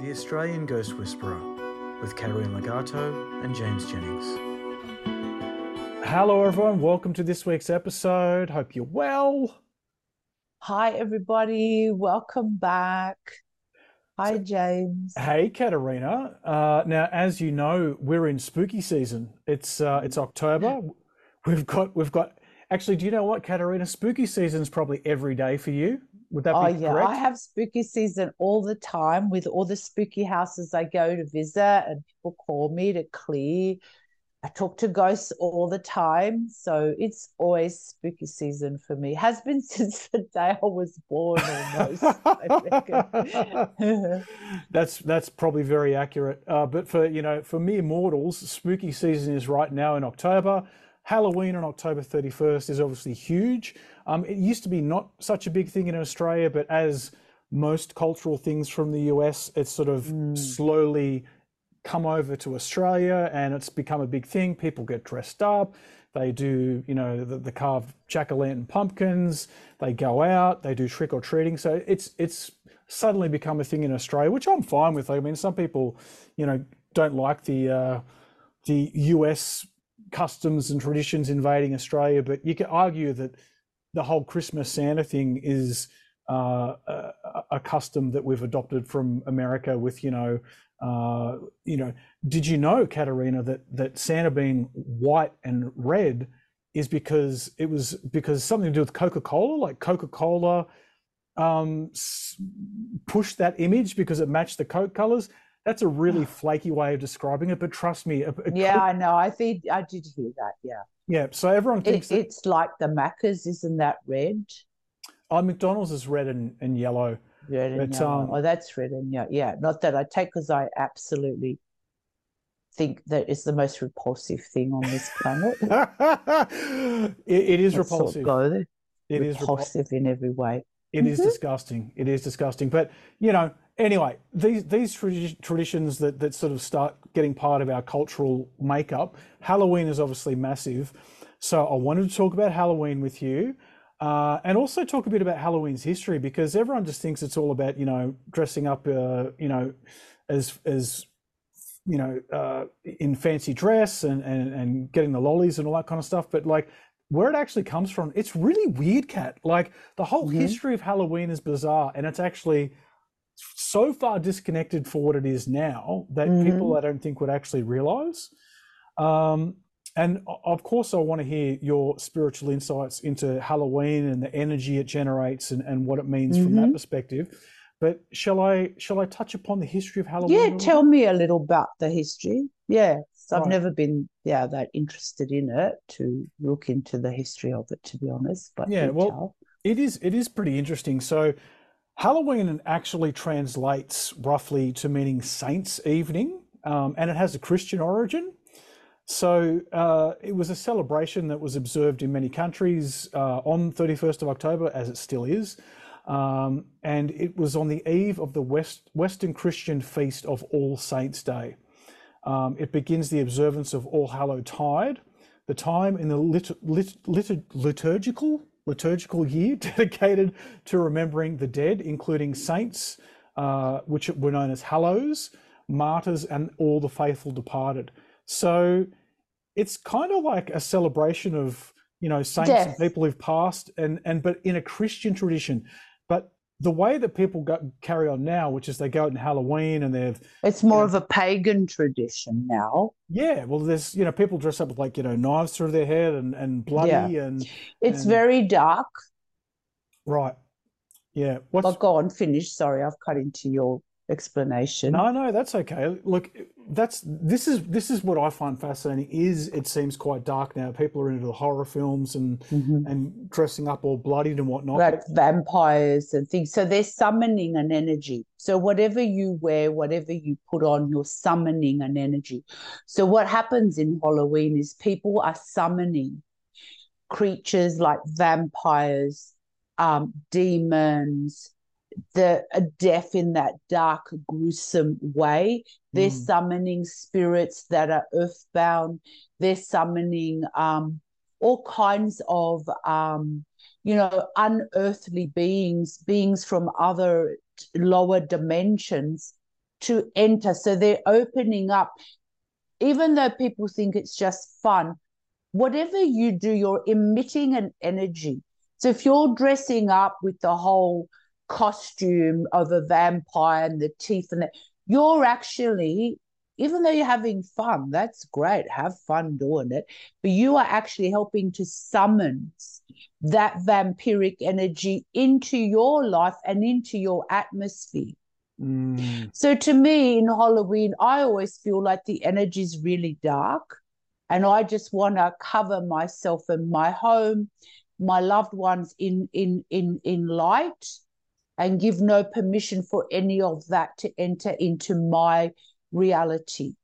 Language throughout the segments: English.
The Australian Ghost Whisperer with Caterina Ligato and James Jennings. Hello, everyone. Welcome to this week's episode. Hope you're well. Hi, everybody. Welcome back. Hi, James. Hey, Caterina. Uh, now, as you know, we're in spooky season. It's uh, it's October. We've got we've got. Actually, do you know what, Caterina? Spooky season is probably every day for you. Would that Oh, be yeah. correct? I have spooky season all the time with all the spooky houses I go to visit, and people call me to clear. I talk to ghosts all the time. So it's always spooky season for me. Has been since the day I was born almost. That's that's probably very accurate. Uh, but for you know, for mere mortals, spooky season is right now in October. Halloween on October 31st is obviously huge. Um, it used to be not such a big thing in Australia, but as most cultural things from the US, it's sort of slowly come over to Australia and it's become a big thing. People get dressed up. They do, you know, the, the carved jack-o'-lantern pumpkins. They go out. They do trick or treating. So it's it's suddenly become a thing in Australia, which I'm fine with. I mean, some people, you know, don't like the uh, the US customs and traditions invading Australia, but you could argue that the whole Christmas Santa thing is uh, a, a custom that we've adopted from America. With you know, uh, you know, did you know, Caterina, that that Santa being white and red is because it was because something to do with Coca Cola, like Coca Cola um, pushed that image because it matched the Coke colors. That's a really flaky way of describing it, but trust me, a, a yeah, I know. I think I did hear that. Yeah. yeah. So everyone It, thinks that it's like the Macca's, isn't that red? oh, McDonald's is red and, and yellow. Red and But, yellow. um, oh, that's red and yellow. Yeah, not that I take because I absolutely think that is the most repulsive thing on this planet. it, it is Let's sort of repulsive. go there. It is repul- repulsive in every way. It is Mhm. disgusting. It is disgusting. But you know, anyway, these these tradi- traditions that that sort of start getting part of our cultural makeup. Halloween is obviously massive. So I wanted to talk about Halloween with you, uh, and also talk a bit about Halloween's history because everyone just thinks it's all about you know dressing up, uh, you know, as as you know, uh, in fancy dress and, and and getting the lollies and all that kind of stuff. But like where it actually comes from, it's really weird, Cat. Like the whole Mhm. history of Halloween is bizarre, and it's actually so far disconnected for what it is now that people I don't think would actually realize. Um, and of course, I want to hear your spiritual insights into Halloween and the energy it generates and, and what it means from that Mhm. perspective. But shall I shall I touch upon the history of Halloween? Yeah, tell me a little about the history. Yeah, so I've Right. never been yeah that interested in it to look into the history of it, to be honest. But Yeah, well, tell. It is it is pretty interesting. So Halloween actually translates roughly to meaning saints evening, um, and it has a Christian origin. So uh, it was a celebration that was observed in many countries uh, on 31st of October, as it still is. Um, and it was on the eve of the West, Western Christian feast of All Saints' Day. Um, it begins the observance of All Hallow Tide, the time in the lit, lit, lit, liturgical liturgical year dedicated to remembering the dead, including saints, uh, which were known as hallows, martyrs, and all the faithful departed. So it's kind of like a celebration of you know saints and people who've passed, and and but in a Christian tradition. But the way that people go, carry on now, which is they go out in Halloween and they've It's more Yeah. of a pagan tradition now. yeah, well, there's you know people dress up with like you know knives through their head and and bloody and It's And- very dark. right, yeah. What's But go on, finish. Sorry, I've cut into your explanation. No, no, that's okay. Look, that's this is this is what I find fascinating. Is it seems quite dark now. People are into the horror films and Mhm. and dressing up all bloodied and whatnot. like vampires and things. So they're summoning an energy. So whatever you wear, whatever you put on, you're summoning an energy. So what happens in Halloween is people are summoning creatures like vampires, um, demons, the a death in that dark, gruesome way. They're Mm. summoning spirits that are earthbound. They're summoning um, all kinds of um, you know, unearthly beings, beings from other lower dimensions to enter. So they're opening up, even though people think it's just fun, whatever you do, you're emitting an energy. So if you're dressing up with the whole costume of a vampire and the teeth and that, you're actually, even though you're having fun, that's great, have fun doing it, but you are actually helping to summon that vampiric energy into your life and into your atmosphere. Mm. So to me, in Halloween, I always feel like the energy is really dark, and I just want to cover myself and my home, my loved ones in in in in light, and give no permission for any of that to enter into my reality.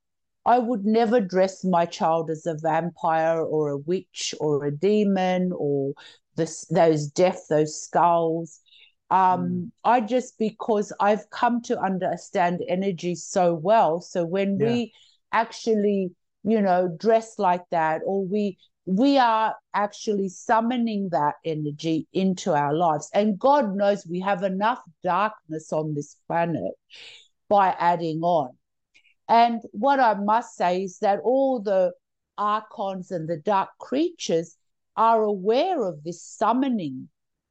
I would never dress my child as a vampire or a witch or a demon or this those death, those skulls. Um, I just because I've come to understand energy so well. So when Yeah. we actually, you know, dress like that, or we we are actually summoning that energy into our lives. And God knows we have enough darkness on this planet by adding on. And what I must say is that all the archons and the dark creatures are aware of this summoning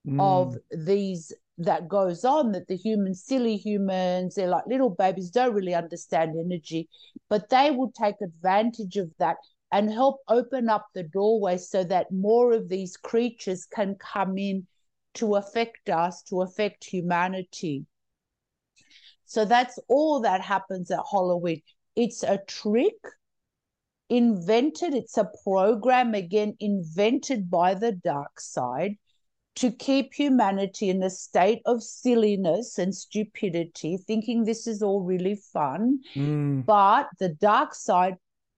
mm. of these that goes on that the humans silly humans they're like little babies don't really understand energy but they will take advantage of that and help open up the doorway so that more of these creatures can come in to affect us to affect humanity so that's all that happens at halloween it's a trick invented it's a program again invented by the dark side to keep humanity in a state of silliness and stupidity, thinking this is all really fun. Mm. But the dark side,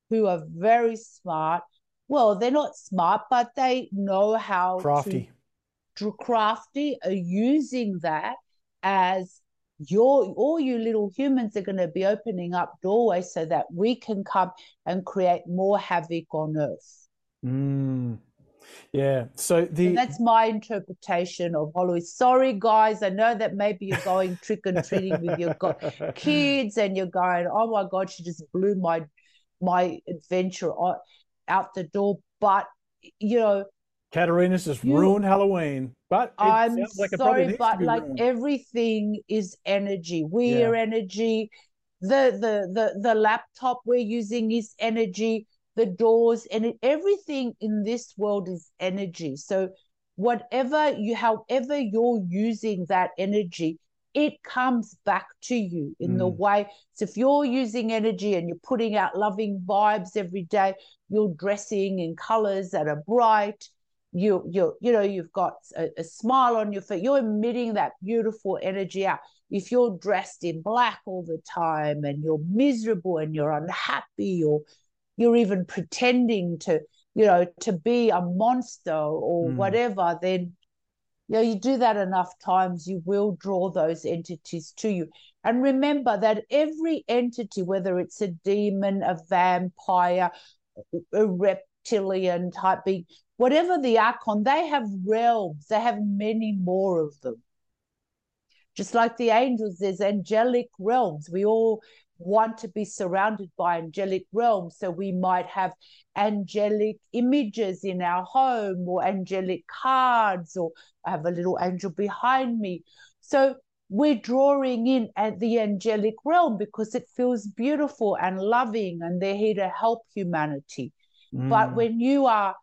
who are very smart, well, they're not smart, but they know how Crafty. to crafty are using that as your all you little humans are going to be opening up doorways so that we can come and create more havoc on earth. Mm. Yeah. So the And that's my interpretation of Halloween. Sorry, guys. I know that maybe you're going trick and treating with your go- kids, and you're going, "Oh my God, she just blew my my adventure out the door." But you know, Caterina's just You- ruined Halloween. But it I'm like sorry, but like ruined. everything is energy. We're energy. The the the the laptop we're using is energy. The doors and everything in this world is energy. So whatever you, however you're using that energy, it comes back to you in the Mm. way. So if you're using energy and you're putting out loving vibes every day, you're dressing in colors that are bright you you you know you've got a, a smile on your face you're emitting that beautiful energy out if you're dressed in black all the time and you're miserable and you're unhappy or you're even pretending to you know to be a monster or Mm. whatever then you know you do that enough times you will draw those entities to you and remember that every entity whether it's a demon a vampire a reptilian type being whatever the archon, they have realms, they have many more of them. Just like the angels, there's angelic realms. We all want to be surrounded by angelic realms. So we might have angelic images in our home or angelic cards, or I have a little angel behind me. So we're drawing in at the angelic realm because it feels beautiful and loving, and they're here to help humanity. But Mm. when you are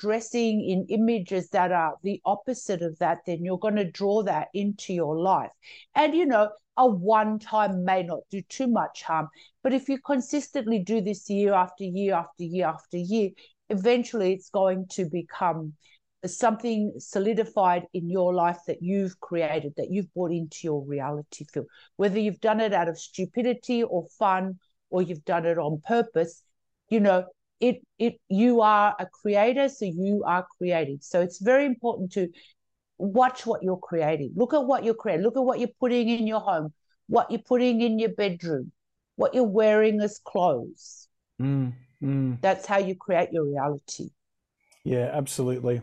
dressing in images that are the opposite of that, then you're going to draw that into your life. And, you know, a one time may not do too much harm. But if you consistently do this year after year after year after year, eventually it's going to become something solidified in your life that you've created, that you've brought into your reality field. Whether you've done it out of stupidity or fun, or you've done it on purpose, you know, it it you are a creator, so you are creating. So it's very important to watch what you're creating. Look at what you're creating. Look at what you're putting in your home, what you're putting in your bedroom, what you're wearing as clothes. Mm, mm. That's how you create your reality. Yeah, absolutely.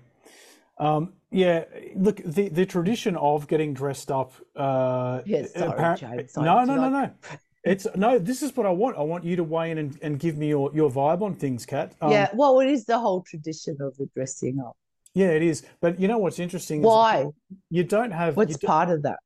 Um, yeah, look, the, the tradition of getting dressed up. Uh, yeah, sorry, James. No, no, no, no. It's no. This is what I want. I want you to weigh in and, and give me your, your vibe on things, Kat. Um, yeah, well, it is the whole tradition of the dressing up. Yeah, it is. But you know what's interesting? Why? You don't have. What's part of that?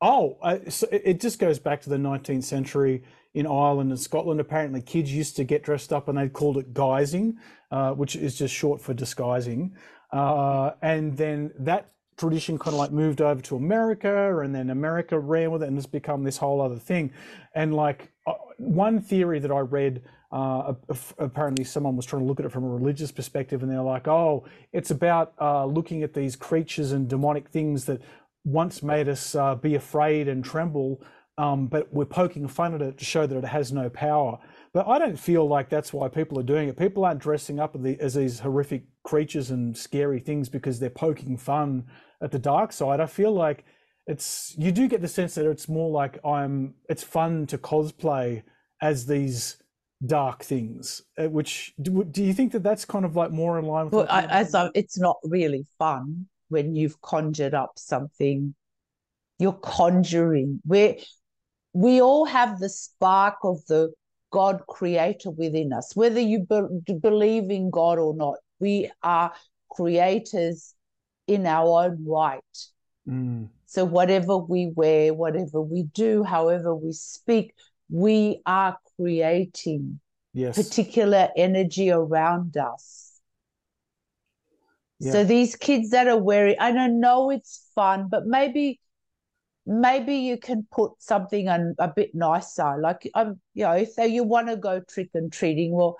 Oh, uh, so it just goes back to the 19th century in Ireland and Scotland. Apparently, kids used to get dressed up and they called it guising, uh, which is just short for disguising. Uh, and then that tradition kind of like moved over to America, and then America ran with it, and it's become this whole other thing. And like uh, one theory that I read, uh, apparently someone was trying to look at it from a religious perspective, and they're like, "Oh, it's about uh, looking at these creatures and demonic things that once made us uh, be afraid and tremble." Um, but we're poking fun at it to show that it has no power. But I don't feel like that's why people are doing it. People aren't dressing up as these horrific creatures and scary things because they're poking fun at the dark side. I feel like it's you do get the sense that it's more like I'm. It's fun to cosplay as these dark things. Uh, which do, do you think that that's kind of like more in line with? Well, I, as I, it's not really fun when you've conjured up something. You're conjuring. We we all have the spark of the God creator within us. Whether you be- believe in God or not, we are creators in our own right. Mm. So, whatever we wear, whatever we do, however we speak, we are creating yes. particular energy around us. Yeah. So, these kids that are wearing, I don't know it's fun, but maybe maybe you can put something on a bit nicer. Like um, you know, if you want to go trick and treating, well,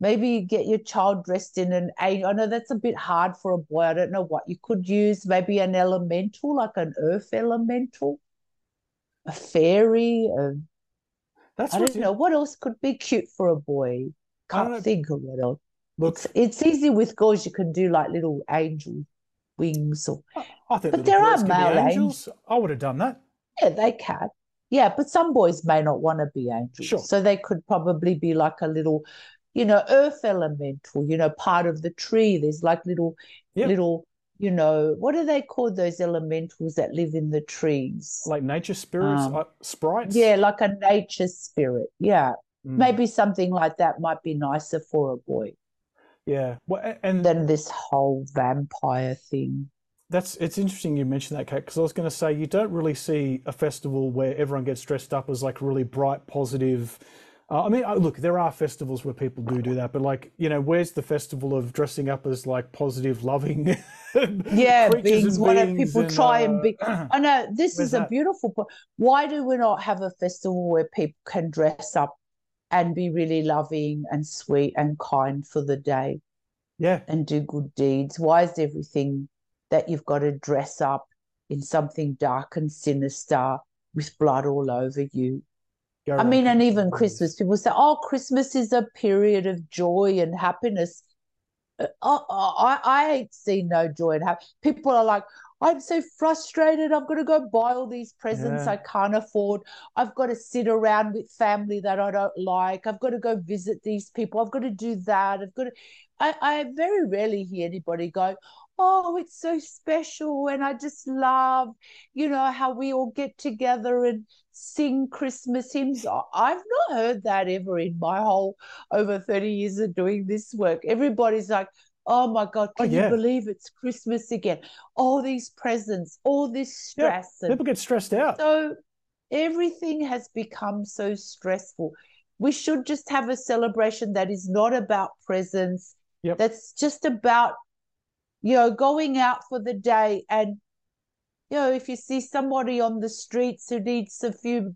maybe you get your child dressed in an. I know that's a bit hard for a boy. I don't know what you could use. Maybe an elemental, like an earth elemental, a fairy. A, that's I don't know what else could be cute for a boy. Can't uh, think of what else. Look, it's, it's easy with girls. You can do like little angel wings or I think but there are male angels. angels. I would have done that. Yeah, they can. Yeah, but some boys may not want to be angels. Sure. So they could probably be like a little, you know, earth elemental, you know, part of the tree. There's like little yep. little you know, what are they called? Those elementals that live in the trees, like nature spirits, um, uh, sprites. Yeah, like a nature spirit. Yeah, mm. maybe something like that might be nicer for a boy. Yeah, well, and then this whole vampire thing. That's it's interesting you mentioned that, Kate, because I was going to say you don't really see a festival where everyone gets dressed up as like really bright, positive. Uh, I mean, uh, look, there are festivals where people do do that, but like, you know, where's the festival of dressing up as like positive, loving? yeah, beings. What do people and, try uh, and be? I know this is that? a beautiful point. Why do we not have a festival where people can dress up and be really loving and sweet and kind for the day. Yeah. And do good deeds. Why is everything that you've got to dress up in something dark and sinister with blood all over you? I mean, and even Christmas, people say, oh, Christmas is a period of joy and happiness. Uh, I, I, I ain't seen no joy and happiness. People are like, I'm so frustrated. I've got to go buy all these presents yeah. I can't afford. I've got to sit around with family that I don't like. I've got to go visit these people. I've got to do that. I've got to. I, I very rarely hear anybody go, Oh, it's so special. And I just love, you know, how we all get together and sing Christmas hymns. I've not heard that ever in my whole over 30 years of doing this work. Everybody's like, Oh my God, oh, can oh, yeah. you believe it's Christmas again? All these presents, all this stress. Yeah, people get stressed out. So everything has become so stressful. We should just have a celebration that is not about presents, yep. that's just about you know, going out for the day and you know, if you see somebody on the streets who needs a few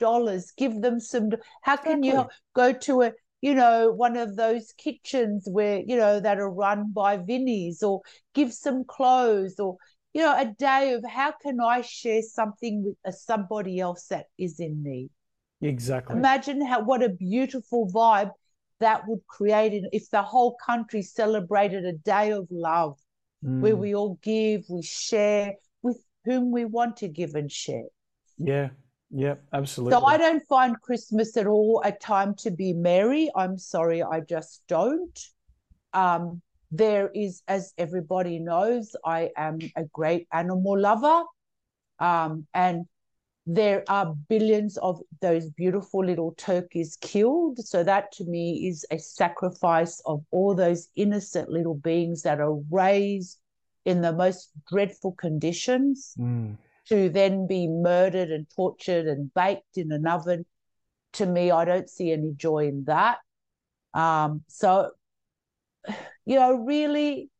dollars, give them some. How can exactly. you go to a, you know, one of those kitchens where, you know, that are run by Vinnies or give some clothes or, you know, a day of how can I share something with somebody else that is in need? Exactly. Imagine how what a beautiful vibe that would create if the whole country celebrated a day of love mm. where we all give, we share whom we want to give and share. Yeah. Yeah, absolutely. So I don't find Christmas at all a time to be merry. I'm sorry, I just don't. Um, there is, as everybody knows, I am a great animal lover. Um, and there are billions of those beautiful little turkeys killed. So that to me is a sacrifice of all those innocent little beings that are raised in the most dreadful conditions mm. to then be murdered and tortured and baked in an oven. To me, I don't see any joy in that. Um, so, you know, really,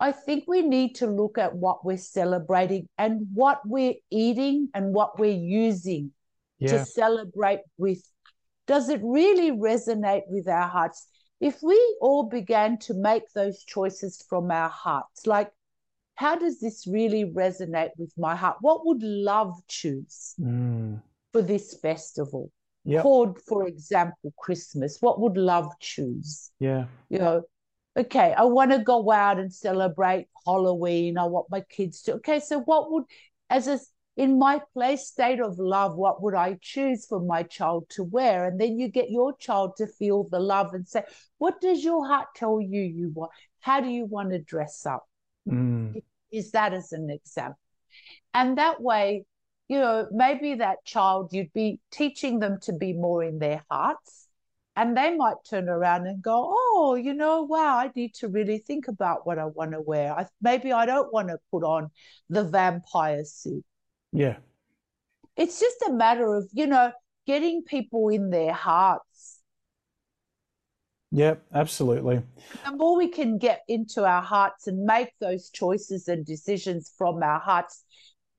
I think we need to look at what we're celebrating and what we're eating and what we're using yeah. to celebrate with. Does it really resonate with our hearts? If we all began to make those choices from our hearts, like, how does this really resonate with my heart? What would love choose mm. for this festival? Yep. Called, for example, Christmas. What would love choose? Yeah. You know, okay, I want to go out and celebrate Halloween. I want my kids to. Okay, so what would, as a in my place state of love, what would I choose for my child to wear? And then you get your child to feel the love and say, what does your heart tell you you want? How do you want to dress up? Mm. Is that as an example? And that way, you know, maybe that child, you'd be teaching them to be more in their hearts and they might turn around and go, "Oh, you know, wow, I need to really think about what I want to wear. I, maybe I don't want to put on the vampire suit." Yeah, it's just a matter of you know getting people in their hearts. Yeah, absolutely. The more we can get into our hearts and make those choices and decisions from our hearts,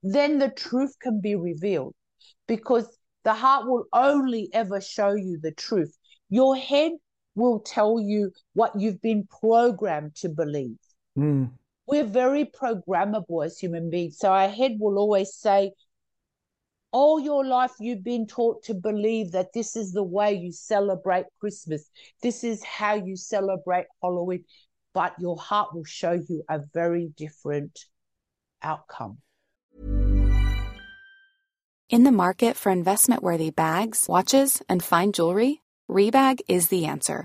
then the truth can be revealed because the heart will only ever show you the truth. Your head will tell you what you've been programmed to believe. Mm. We're very programmable as human beings. So our head will always say, all your life you've been taught to believe that this is the way you celebrate Christmas. This is how you celebrate Halloween. But your heart will show you a very different outcome. In the market for investment worthy bags, watches, and fine jewelry, Rebag is the answer.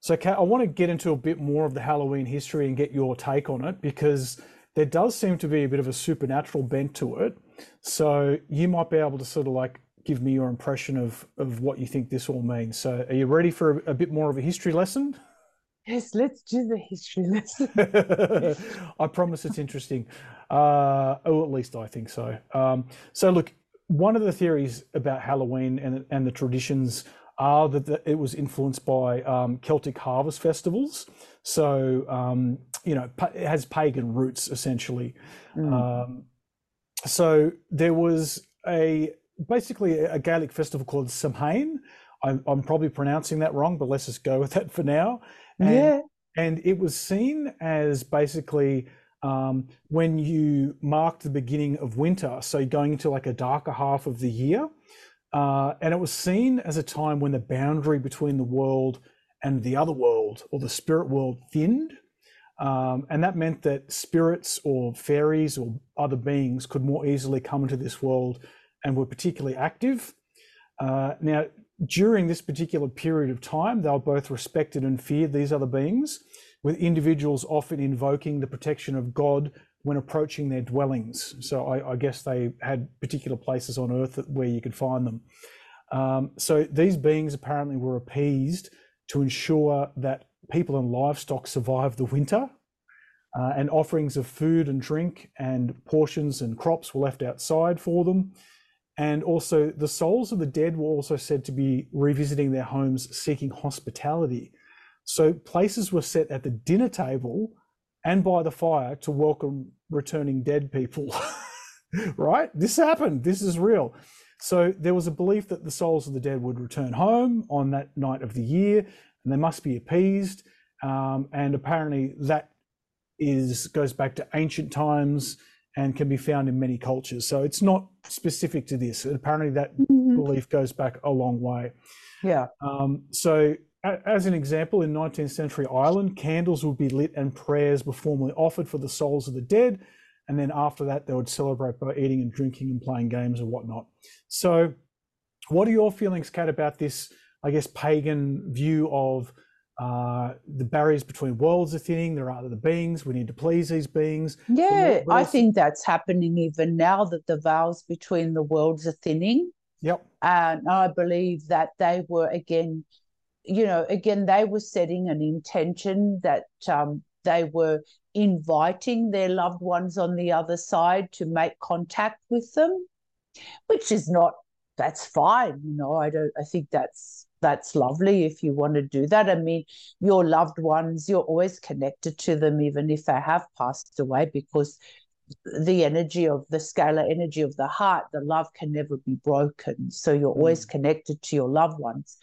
So, Kat, I want to get into a bit more of the Halloween history and get your take on it because there does seem to be a bit of a supernatural bent to it. So, you might be able to sort of like give me your impression of, of what you think this all means. So, are you ready for a, a bit more of a history lesson? Yes, let's do the history lesson. I promise it's interesting. Uh, or at least I think so. Um, so, look, one of the theories about Halloween and, and the traditions are that it was influenced by um, Celtic harvest festivals. So, um, you know, it has pagan roots essentially. Mm. Um, so there was a basically a Gaelic festival called Samhain. I'm, I'm, probably pronouncing that wrong, but let's just go with that for now. And, yeah. and it was seen as basically um, when you marked the beginning of winter, so going into like a darker half of the year. Uh, and it was seen as a time when the boundary between the world and the other world or the spirit world thinned. Um, and that meant that spirits or fairies or other beings could more easily come into this world and were particularly active. Uh, now, during this particular period of time, they were both respected and feared, these other beings, with individuals often invoking the protection of God when approaching their dwellings. So I, I guess they had particular places on earth where you could find them. Um, so these beings apparently were appeased to ensure that people and livestock survived the winter. Uh, and offerings of food and drink and portions and crops were left outside for them. And also, the souls of the dead were also said to be revisiting their homes seeking hospitality. So, places were set at the dinner table and by the fire to welcome returning dead people. right? This happened. This is real. So, there was a belief that the souls of the dead would return home on that night of the year and they must be appeased. Um, and apparently, that is goes back to ancient times and can be found in many cultures. So it's not specific to this. Apparently, that mm-hmm. belief goes back a long way. Yeah. Um, so, as an example, in 19th century Ireland, candles would be lit and prayers were formally offered for the souls of the dead. And then after that, they would celebrate by eating and drinking and playing games and whatnot. So, what are your feelings, Kat, about this, I guess, pagan view of uh, the barriers between worlds are thinning. There are other beings. We need to please these beings. Yeah, I think that's happening even now that the veils between the worlds are thinning. Yep. And I believe that they were again, you know, again they were setting an intention that um, they were inviting their loved ones on the other side to make contact with them, which is not. That's fine, you know. I don't. I think that's that's lovely if you want to do that. I mean, your loved ones, you're always connected to them, even if they have passed away, because the energy of the scalar energy of the heart, the love can never be broken. So you're mm. always connected to your loved ones.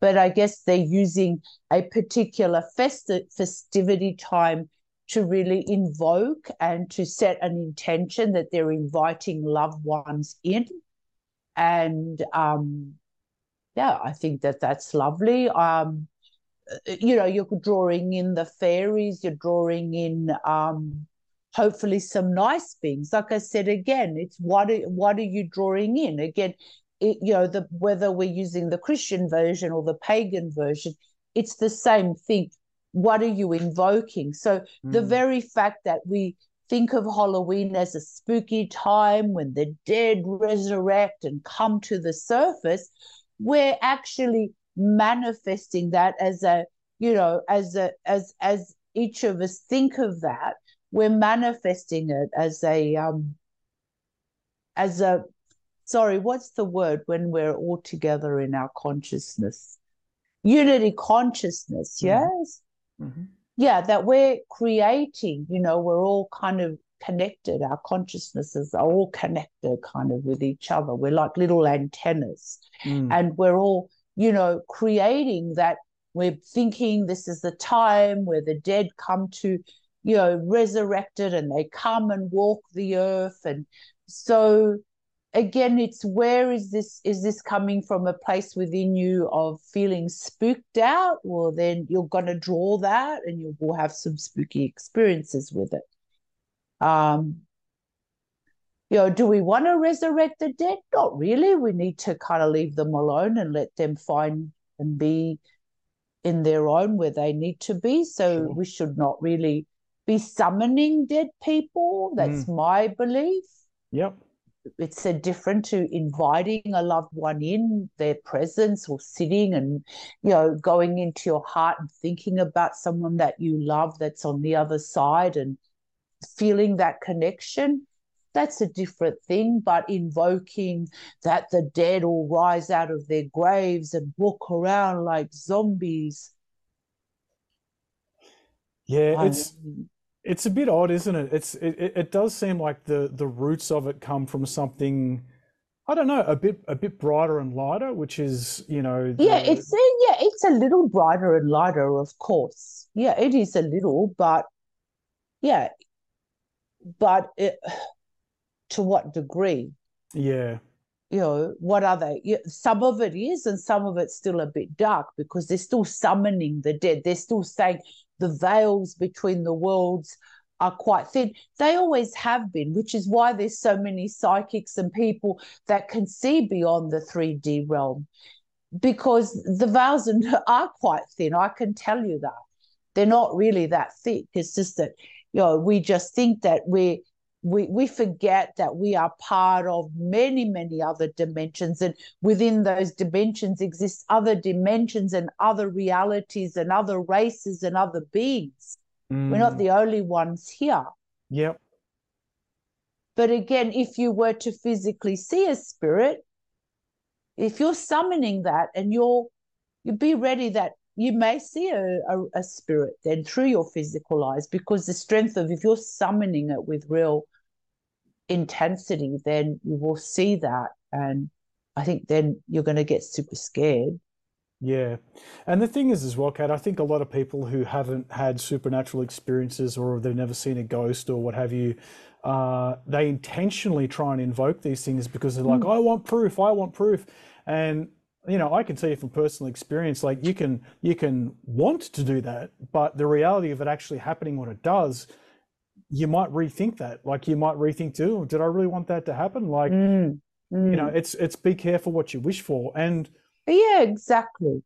But I guess they're using a particular festi- festivity time to really invoke and to set an intention that they're inviting loved ones in. And um, yeah, I think that that's lovely. Um, uh, you know, you're drawing in the fairies, you're drawing in um, hopefully some nice things. Like I said again, it's what are, what are you drawing in? Again, it, you know, the whether we're using the Christian version or the pagan version, it's the same thing. What are you invoking? So mm. the very fact that we think of Halloween as a spooky time when the dead resurrect and come to the surface, we're actually manifesting that as a you know as a as as each of us think of that we're manifesting it as a um as a sorry what's the word when we're all together in our consciousness unity consciousness mm-hmm. yes mm-hmm. yeah that we're creating you know we're all kind of connected. Our consciousnesses are all connected kind of with each other. We're like little antennas. Mm. And we're all, you know, creating that. We're thinking this is the time where the dead come to, you know, resurrected and they come and walk the earth. And so again it's where is this is this coming from a place within you of feeling spooked out well then you're going to draw that and you will have some spooky experiences with it um, you know, do we want to resurrect the dead? Not really. We need to kind of leave them alone and let them find and be in their own where they need to be. So sure. we should not really be summoning dead people. That's mm. my belief. Yep. It's a different to inviting a loved one in their presence or sitting and you know going into your heart and thinking about someone that you love that's on the other side and feeling that connection, that's a different thing. But invoking that the dead will rise out of their graves and walk around like zombies. Yeah, it's it's a bit odd, isn't it? It's it, it does seem like the the roots of it come from something I don't know, a bit a bit brighter and lighter, which is, you know, the... yeah, it's yeah, it's a little brighter and lighter, of course yeah, it is a little, but yeah, but it, to what degree? Yeah. You know, what are they? Some of it is, and some of it's still a bit dark because they're still summoning the dead. They're still saying the veils between the worlds are quite thin. They always have been, which is why there's so many psychics and people that can see beyond the 3D realm because the veils are quite thin. I can tell you that. They're not really that thick. It's just that, you know, we just think that we we we forget that we are part of many many other dimensions and within those dimensions exist other dimensions and other realities and other races and other beings Mm. We're not mm. the only ones here. Yep. But again, if you were to physically see a spirit, if you're summoning that and you're you be ready that you may see a, a, a, spirit then through your physical eyes because the strength of if you're summoning it with real intensity then you will see that and i think then you're going to get super scared yeah. And the thing is, as well, Kat, I think a lot of people who haven't had supernatural experiences or they've never seen a ghost or what have you, uh, they intentionally try and invoke these things because they're like, mm. I want proof, I want proof. And you know, I can tell you from personal experience, like you can you can want to do that, but the reality of it actually happening when it does, you might rethink that. Like you might rethink too, did I really want that to happen? Like mm. Mm. you know, it's it's be careful what you wish for. And yeah, exactly.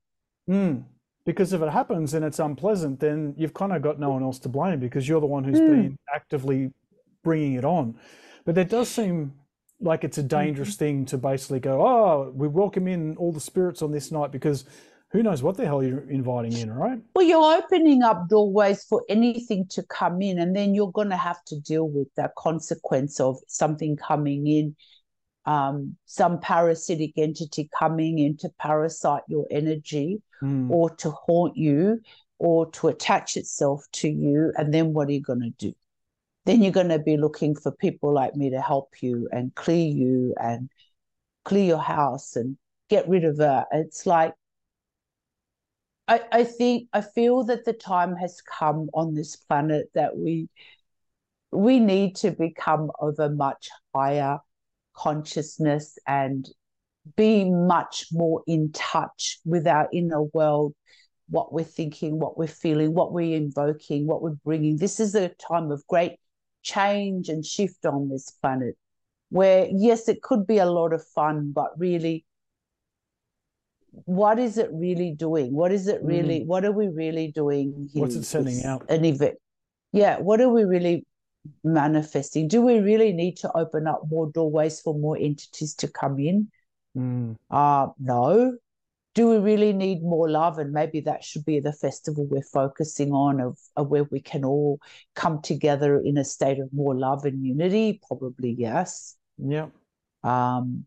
Mm. Because if it happens and it's unpleasant, then you've kind of got no one else to blame because you're the one who's mm. been actively bringing it on. But it does seem like it's a dangerous mm-hmm. thing to basically go, oh, we welcome in all the spirits on this night because who knows what the hell you're inviting in, right? Well, you're opening up doorways for anything to come in, and then you're going to have to deal with that consequence of something coming in um, some parasitic entity coming in to parasite your energy mm. or to haunt you or to attach itself to you. And then what are you going to do? Then you're going to be looking for people like me to help you and clear you and clear your house and get rid of her. It's like, I, I think, I feel that the time has come on this planet that we we need to become of a much higher consciousness and be much more in touch with our inner world, what we're thinking, what we're feeling, what we're invoking, what we're bringing. This is a time of great change and shift on this planet where, yes, it could be a lot of fun, but really, what is it really doing? What is it really? Mm. What are we really doing? Here? What's it sending out? An event. Yeah. What are we really manifesting? Do we really need to open up more doorways for more entities to come in? Mm. Uh, no. Do we really need more love? And maybe that should be the festival we're focusing on of, of where we can all come together in a state of more love and unity. Probably yes. Yeah. Um,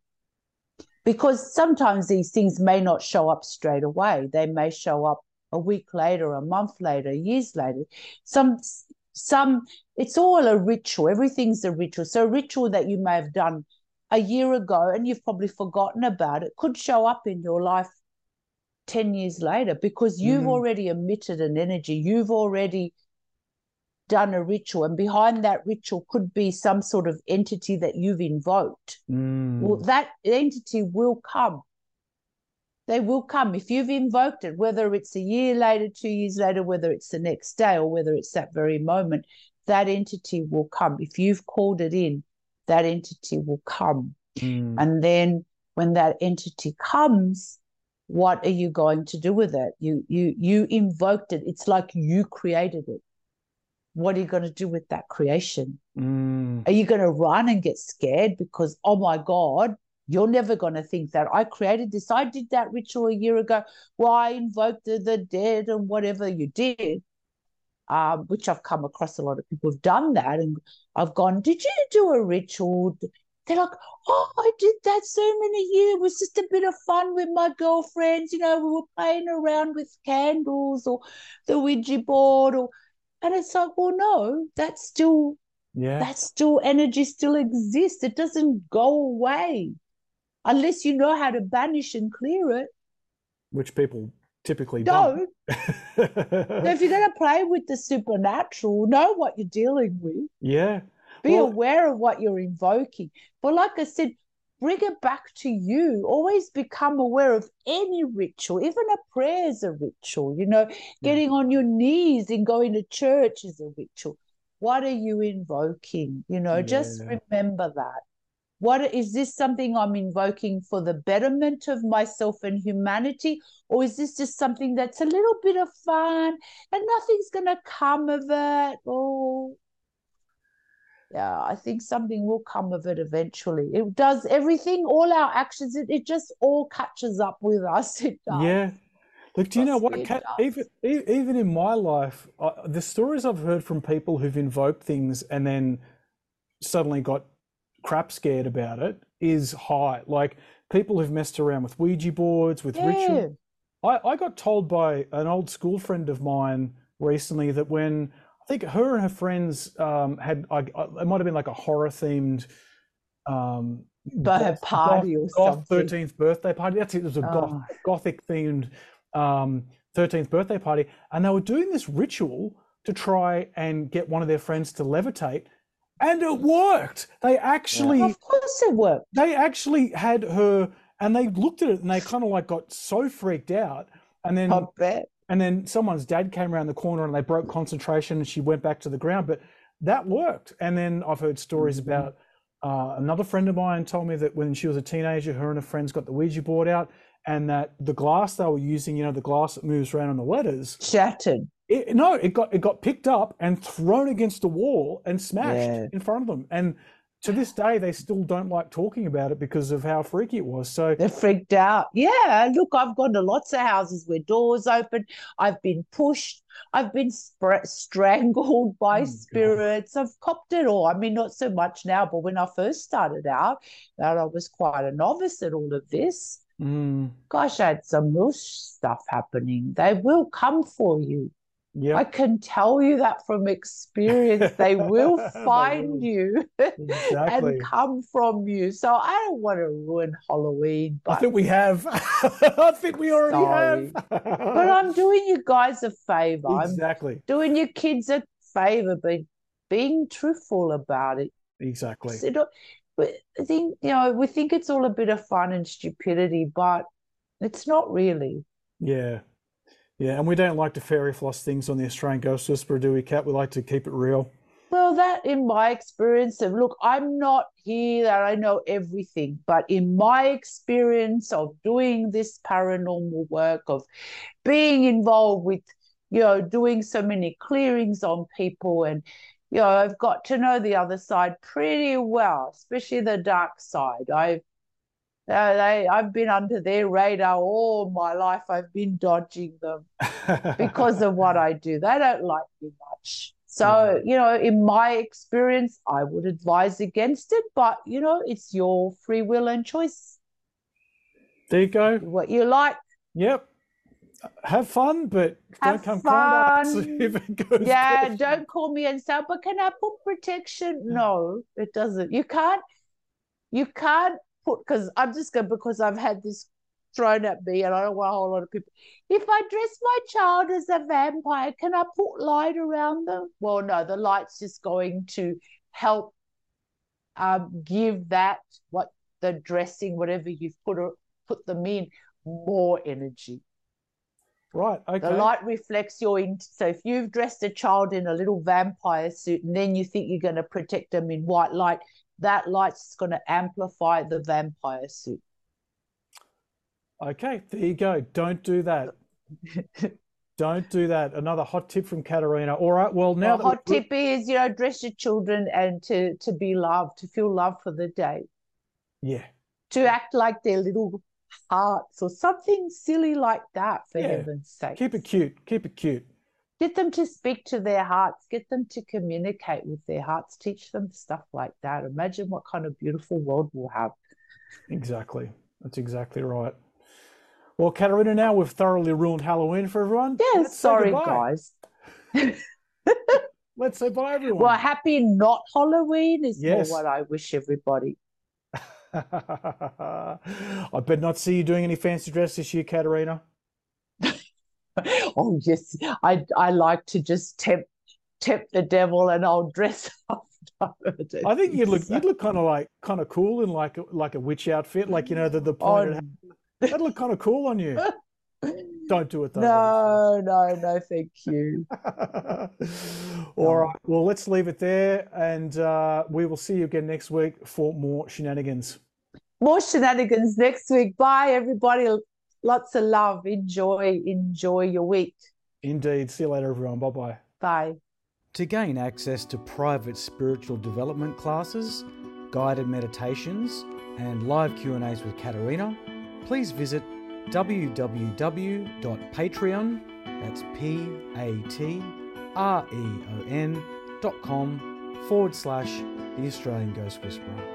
because sometimes these things may not show up straight away. They may show up a week later, a month later, years later. Some some it's all a ritual everything's a ritual so a ritual that you may have done a year ago and you've probably forgotten about it could show up in your life 10 years later because you've mm. already emitted an energy you've already done a ritual and behind that ritual could be some sort of entity that you've invoked mm. well that entity will come they will come if you've invoked it, whether it's a year later, two years later, whether it's the next day, or whether it's that very moment, that entity will come. If you've called it in, that entity will come. Mm. And then when that entity comes, what are you going to do with it? You you you invoked it. It's like you created it. What are you going to do with that creation? Mm. Are you going to run and get scared because oh my god, you're never going to think that I created this. I did that ritual a year ago. Well, I invoked the, the dead and whatever you did, um, which I've come across a lot of people have done that. And I've gone, Did you do a ritual? They're like, Oh, I did that so many years. It was just a bit of fun with my girlfriends. You know, we were playing around with candles or the Ouija board. or And it's like, Well, no, that's still. Yeah. That still energy still exists. It doesn't go away unless you know how to banish and clear it. Which people typically don't. So if you're going to play with the supernatural, know what you're dealing with. yeah. Be Well- aware of what you're invoking. But like I said, bring it back to you. Always become aware of any ritual. Even a prayer is a ritual. You know, getting on your knees and going to church is a ritual. What are you invoking? You know, just remember that. What is this something I'm invoking for the betterment of myself and humanity? Or is this just something that's a little bit of fun and nothing's going to come of it? Oh, yeah, I think something will come of it eventually. It does everything, all our actions, it, it just all catches up with us. It does. Yeah. Look, do you know what? Kat, even even in my life, I, the stories I've heard from people who've invoked things and then suddenly got crap scared about it is high. Like people who've messed around with Ouija boards, with Yeah. ritual. I, I got told by an old school friend of mine recently that when I think her and her friends um, had, I, I, it might have been like a horror themed um, But goth- party or goth something. 13th birthday party. That's it. It was a goth, Oh. gothic themed um, 13th birthday party. And they were doing this ritual to try and get one of their friends to levitate. And it worked. They actually Of course it worked. they actually had her and they looked at it and they kind of like got so freaked out and then I bet. And then someone's dad came around the corner and they broke concentration and she went back to the ground but that worked and then i've heard stories Mm-hmm. about uh, another friend of mine told me that when she was a teenager her and her friends got the ouija board out and that the glass they were using you know the glass that moves around on the letters Shattered. it, no, it got it got picked up and thrown against the wall and smashed Yeah. in front of them. And to this day, they still don't like talking about it because of how freaky it was. So They're freaked out. Yeah, look, I've gone to lots of houses where doors open. I've been pushed. I've been spra- strangled by Oh, God. spirits. I've copped it all. I mean, not so much now, but when I first started out, that I was quite a novice at all of this. mm, Gosh, I had some real stuff happening. They will come for you. Yeah, I can tell you that from experience. They will find you exactly. and come from you. So I don't want to ruin Halloween, I think we have. I think we already have. but I'm doing you guys a favor. I'm exactly, doing your kids a favor by being truthful about it. exactly. So, but I think you know we think it's all a bit of fun and stupidity, but it's not really. Yeah, yeah. And we don't like to fairy floss things on the Australian Ghost Whisperer, do we, Cat? We like to keep it real. Well, that in my experience of look, I'm not here that I know everything, but in my experience of doing this paranormal work, of being involved with, you know, doing so many clearings on people, and you know, I've got to know the other side pretty well, especially the dark side. I've uh, they, I've been under their radar all my life. I've been dodging them because of what I do. They don't like me much. So, you know, in my experience, I would advise against it, but you know, it's your free will and choice. there you go. What you like. Yep. Have fun, but Have don't come crying to us fun. if it goes Yeah, bad. don't call me and say, but can I put protection? No, it doesn't. You can't, you can't put, because I'm just going, because I've had this thrown at me and I don't want a whole lot of people. If I dress my child as a vampire, can I put light around them? Well, no, the light's just going to help um, give that, what the dressing, whatever you've put, put them in, more energy. Right. Okay. The light reflects your in so if you've dressed a child in a little vampire suit and then you think you're going to protect them in white light, that light's going to amplify the vampire suit. Okay, there you go. Don't do that. Don't do that. Another hot tip from Caterina. All right. Well, now A hot we- tip is, you know, dress your children and to to be loved, to feel love for the day, yeah, to act like their little hearts or something silly like that, for Yeah. heaven's sake. keep it cute. Keep it cute. Get them to speak to their hearts, get them to communicate with their hearts, teach them stuff like that. Imagine what kind of beautiful world we'll have. Exactly. That's exactly right. Well, Caterina, now we've thoroughly ruined Halloween for everyone. Yeah, Let's sorry, guys. Let's say bye, everyone. Well, happy not Halloween is Yes. more what I wish everybody. I bet not see you doing any fancy dress this year, Caterina. oh yes, I I like to just tempt tempt the devil, and I'll dress up. I think you'd look you'd look kind of like kind of cool in like like a witch outfit, like you know the the pointed. Oh, That'd look kind of cool on you. Don't do it though. no, no, no, thank you. All right. Well, let's leave it there, and uh, we will see you again next week for more shenanigans. More shenanigans next week. Bye, everybody. Lots of love. Enjoy, enjoy your week. Indeed. See you later, everyone. Bye bye. Bye. To gain access to private spiritual development classes, guided meditations, and live Q&As with Caterina, please visit www.patreon, that's P-A-T-R-E-O-N dot com forward slash the Australian Ghost Whisperer.